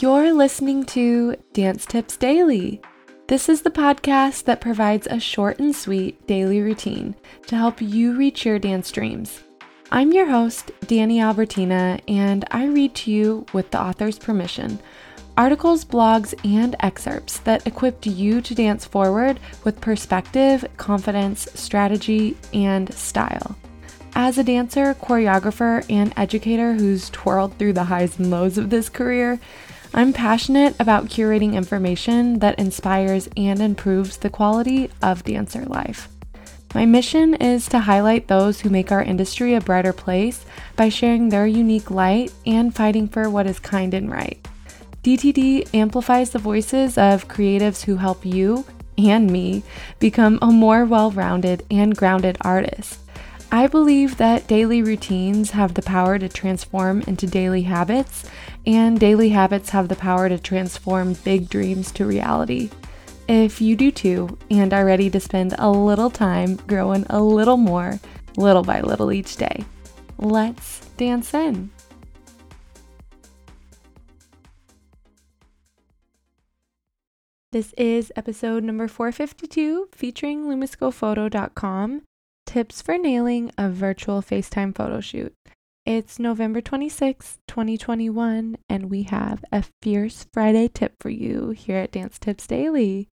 You're listening to Dance Tips Daily. This is the podcast that provides a short and sweet daily routine to help you reach your dance dreams. I'm your host, Danny Albertina, and I read to you, with the author's permission, articles, blogs, and excerpts that equip you to dance forward with perspective, confidence, strategy, and style. As a dancer, choreographer, and educator who's twirled through the highs and lows of this career, I'm passionate about curating information that inspires and improves the quality of dancer life. My mission is to highlight those who make our industry a brighter place by sharing their unique light and fighting for what is kind and right. DTD amplifies the voices of creatives who help you and me become a more well rounded and grounded artist. I believe that daily routines have the power to transform into daily habits, and daily habits have the power to transform big dreams to reality. If you do too, and are ready to spend a little time growing a little more, little by little each day, let's dance in. This is episode number 452 featuring lumoscophoto.com tips for nailing a virtual FaceTime photo shoot. It's November 26, 2021, and we have a fierce Friday tip for you here at Dance Tips Daily.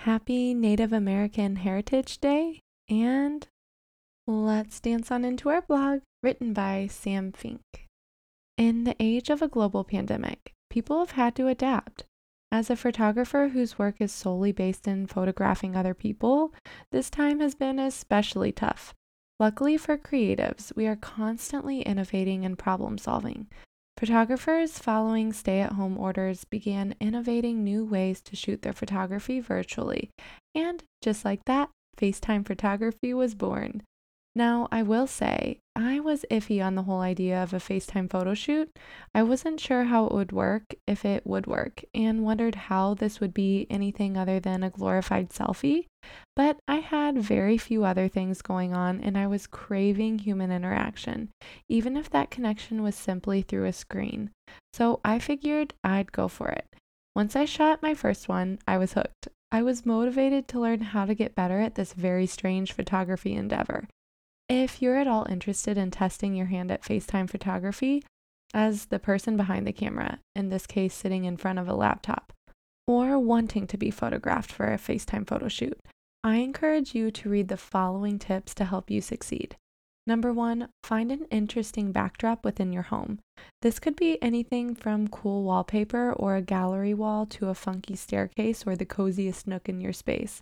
Happy Native American Heritage Day, and let's dance on into our blog written by Sam Fink. In the age of a global pandemic, people have had to adapt. As a photographer whose work is solely based in photographing other people, this time has been especially tough. Luckily for creatives, we are constantly innovating and problem solving. Photographers following stay at home orders began innovating new ways to shoot their photography virtually. And just like that, FaceTime photography was born. Now, I will say, I was iffy on the whole idea of a FaceTime photo shoot. I wasn't sure how it would work, if it would work, and wondered how this would be anything other than a glorified selfie. But I had very few other things going on, and I was craving human interaction, even if that connection was simply through a screen. So I figured I'd go for it. Once I shot my first one, I was hooked. I was motivated to learn how to get better at this very strange photography endeavor. If you're at all interested in testing your hand at FaceTime photography, as the person behind the camera, in this case sitting in front of a laptop, or wanting to be photographed for a FaceTime photo shoot, I encourage you to read the following tips to help you succeed. Number one, find an interesting backdrop within your home. This could be anything from cool wallpaper or a gallery wall to a funky staircase or the coziest nook in your space.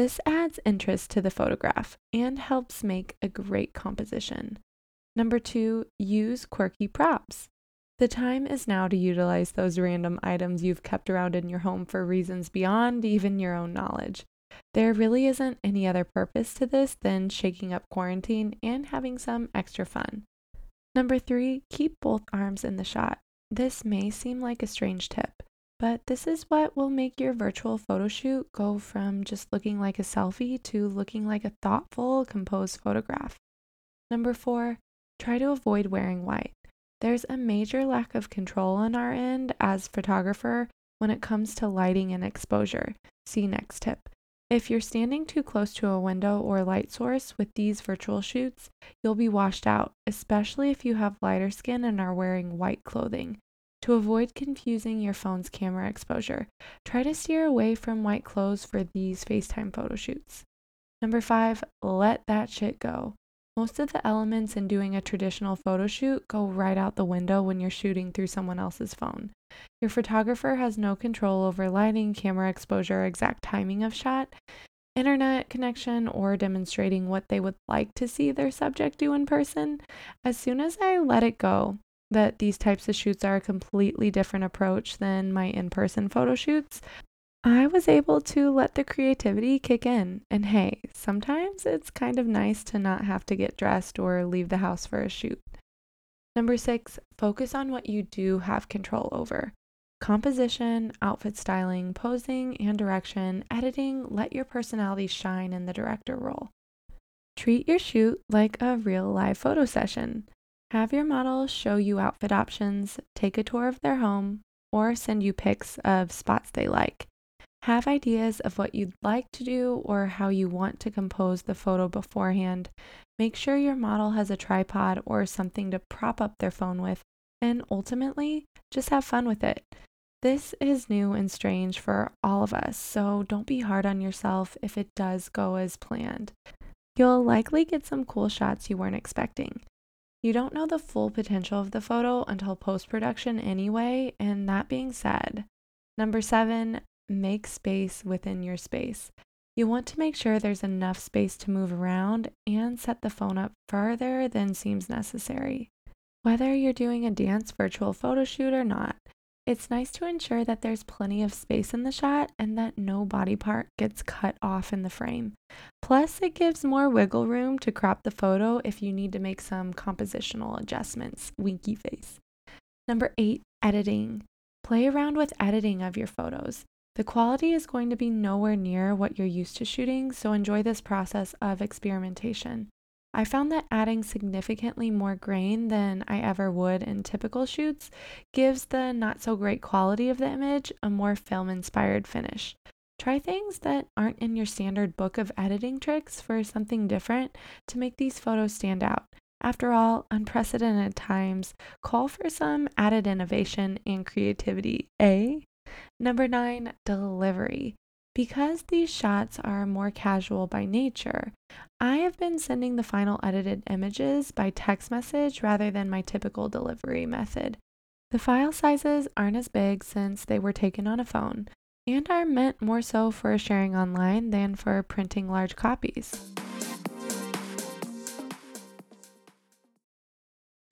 This adds interest to the photograph and helps make a great composition. Number two, use quirky props. The time is now to utilize those random items you've kept around in your home for reasons beyond even your own knowledge. There really isn't any other purpose to this than shaking up quarantine and having some extra fun. Number three, keep both arms in the shot. This may seem like a strange tip, but this is what will make your virtual photo shoot go from just looking like a selfie to looking like a thoughtful, composed photograph. Number four, try to avoid wearing white. There's a major lack of control on our end as photographer when it comes to lighting and exposure. See next tip. If you're standing too close to a window or light source with these virtual shoots, you'll be washed out, especially if you have lighter skin and are wearing white clothing. To avoid confusing your phone's camera exposure, try to steer away from white clothes for these FaceTime photo shoots. Number five, let that shit go. Most of the elements in doing a traditional photo shoot go right out the window when you're shooting through someone else's phone. Your photographer has no control over lighting, camera exposure, exact timing of shot, internet connection, or demonstrating what they would like to see their subject do in person. As soon as I let it go, that these types of shoots are a completely different approach than my in person photo shoots, I was able to let the creativity kick in. And hey, sometimes it's kind of nice to not have to get dressed or leave the house for a shoot. Number six, focus on what you do have control over. Composition, outfit styling, posing, and direction, editing, let your personality shine in the director role. Treat your shoot like a real live photo session. Have your model show you outfit options, take a tour of their home, or send you pics of spots they like. Have ideas of what you'd like to do or how you want to compose the photo beforehand. Make sure your model has a tripod or something to prop up their phone with, and ultimately, just have fun with it. This is new and strange for all of us, so don't be hard on yourself if it does go as planned. You'll likely get some cool shots you weren't expecting. You don't know the full potential of the photo until post production anyway, and that being said, number seven, make space within your space. You want to make sure there's enough space to move around and set the phone up further than seems necessary. Whether you're doing a dance virtual photo shoot or not, it's nice to ensure that there's plenty of space in the shot and that no body part gets cut off in the frame. Plus, it gives more wiggle room to crop the photo if you need to make some compositional adjustments. Winky face. Number eight, editing. Play around with editing of your photos. The quality is going to be nowhere near what you're used to shooting, so enjoy this process of experimentation. I found that adding significantly more grain than I ever would in typical shoots gives the not so great quality of the image a more film inspired finish. Try things that aren't in your standard book of editing tricks for something different to make these photos stand out. After all, unprecedented times call for some added innovation and creativity, eh? Number nine, delivery. Because these shots are more casual by nature, I have been sending the final edited images by text message rather than my typical delivery method. The file sizes aren't as big since they were taken on a phone and are meant more so for sharing online than for printing large copies.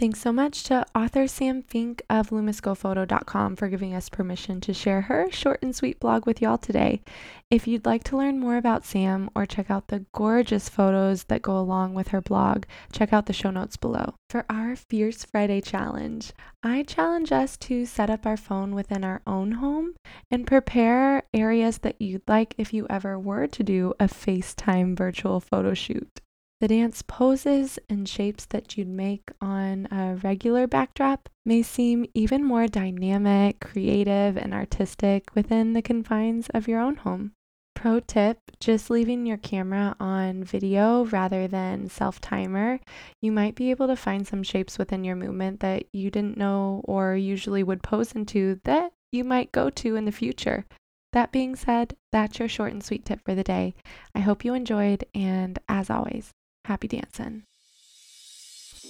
Thanks so much to author Sam Fink of LumoscoPhoto.com for giving us permission to share her short and sweet blog with y'all today. If you'd like to learn more about Sam or check out the gorgeous photos that go along with her blog, check out the show notes below. For our Fierce Friday challenge, I challenge us to set up our phone within our own home and prepare areas that you'd like if you ever were to do a FaceTime virtual photo shoot. The dance poses and shapes that you'd make on a regular backdrop may seem even more dynamic, creative, and artistic within the confines of your own home. Pro tip just leaving your camera on video rather than self timer, you might be able to find some shapes within your movement that you didn't know or usually would pose into that you might go to in the future. That being said, that's your short and sweet tip for the day. I hope you enjoyed, and as always, Happy dancing.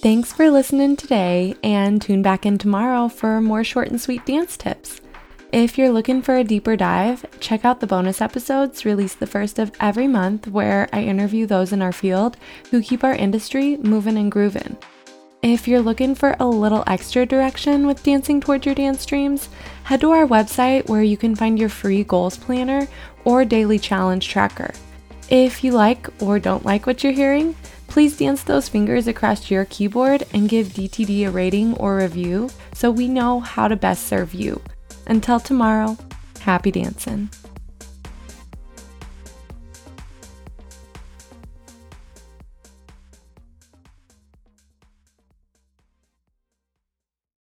Thanks for listening today and tune back in tomorrow for more short and sweet dance tips. If you're looking for a deeper dive, check out the bonus episodes released the first of every month where I interview those in our field who keep our industry moving and grooving. If you're looking for a little extra direction with dancing towards your dance dreams, head to our website where you can find your free goals planner or daily challenge tracker. If you like or don't like what you're hearing, please dance those fingers across your keyboard and give DTD a rating or review so we know how to best serve you. Until tomorrow, happy dancing.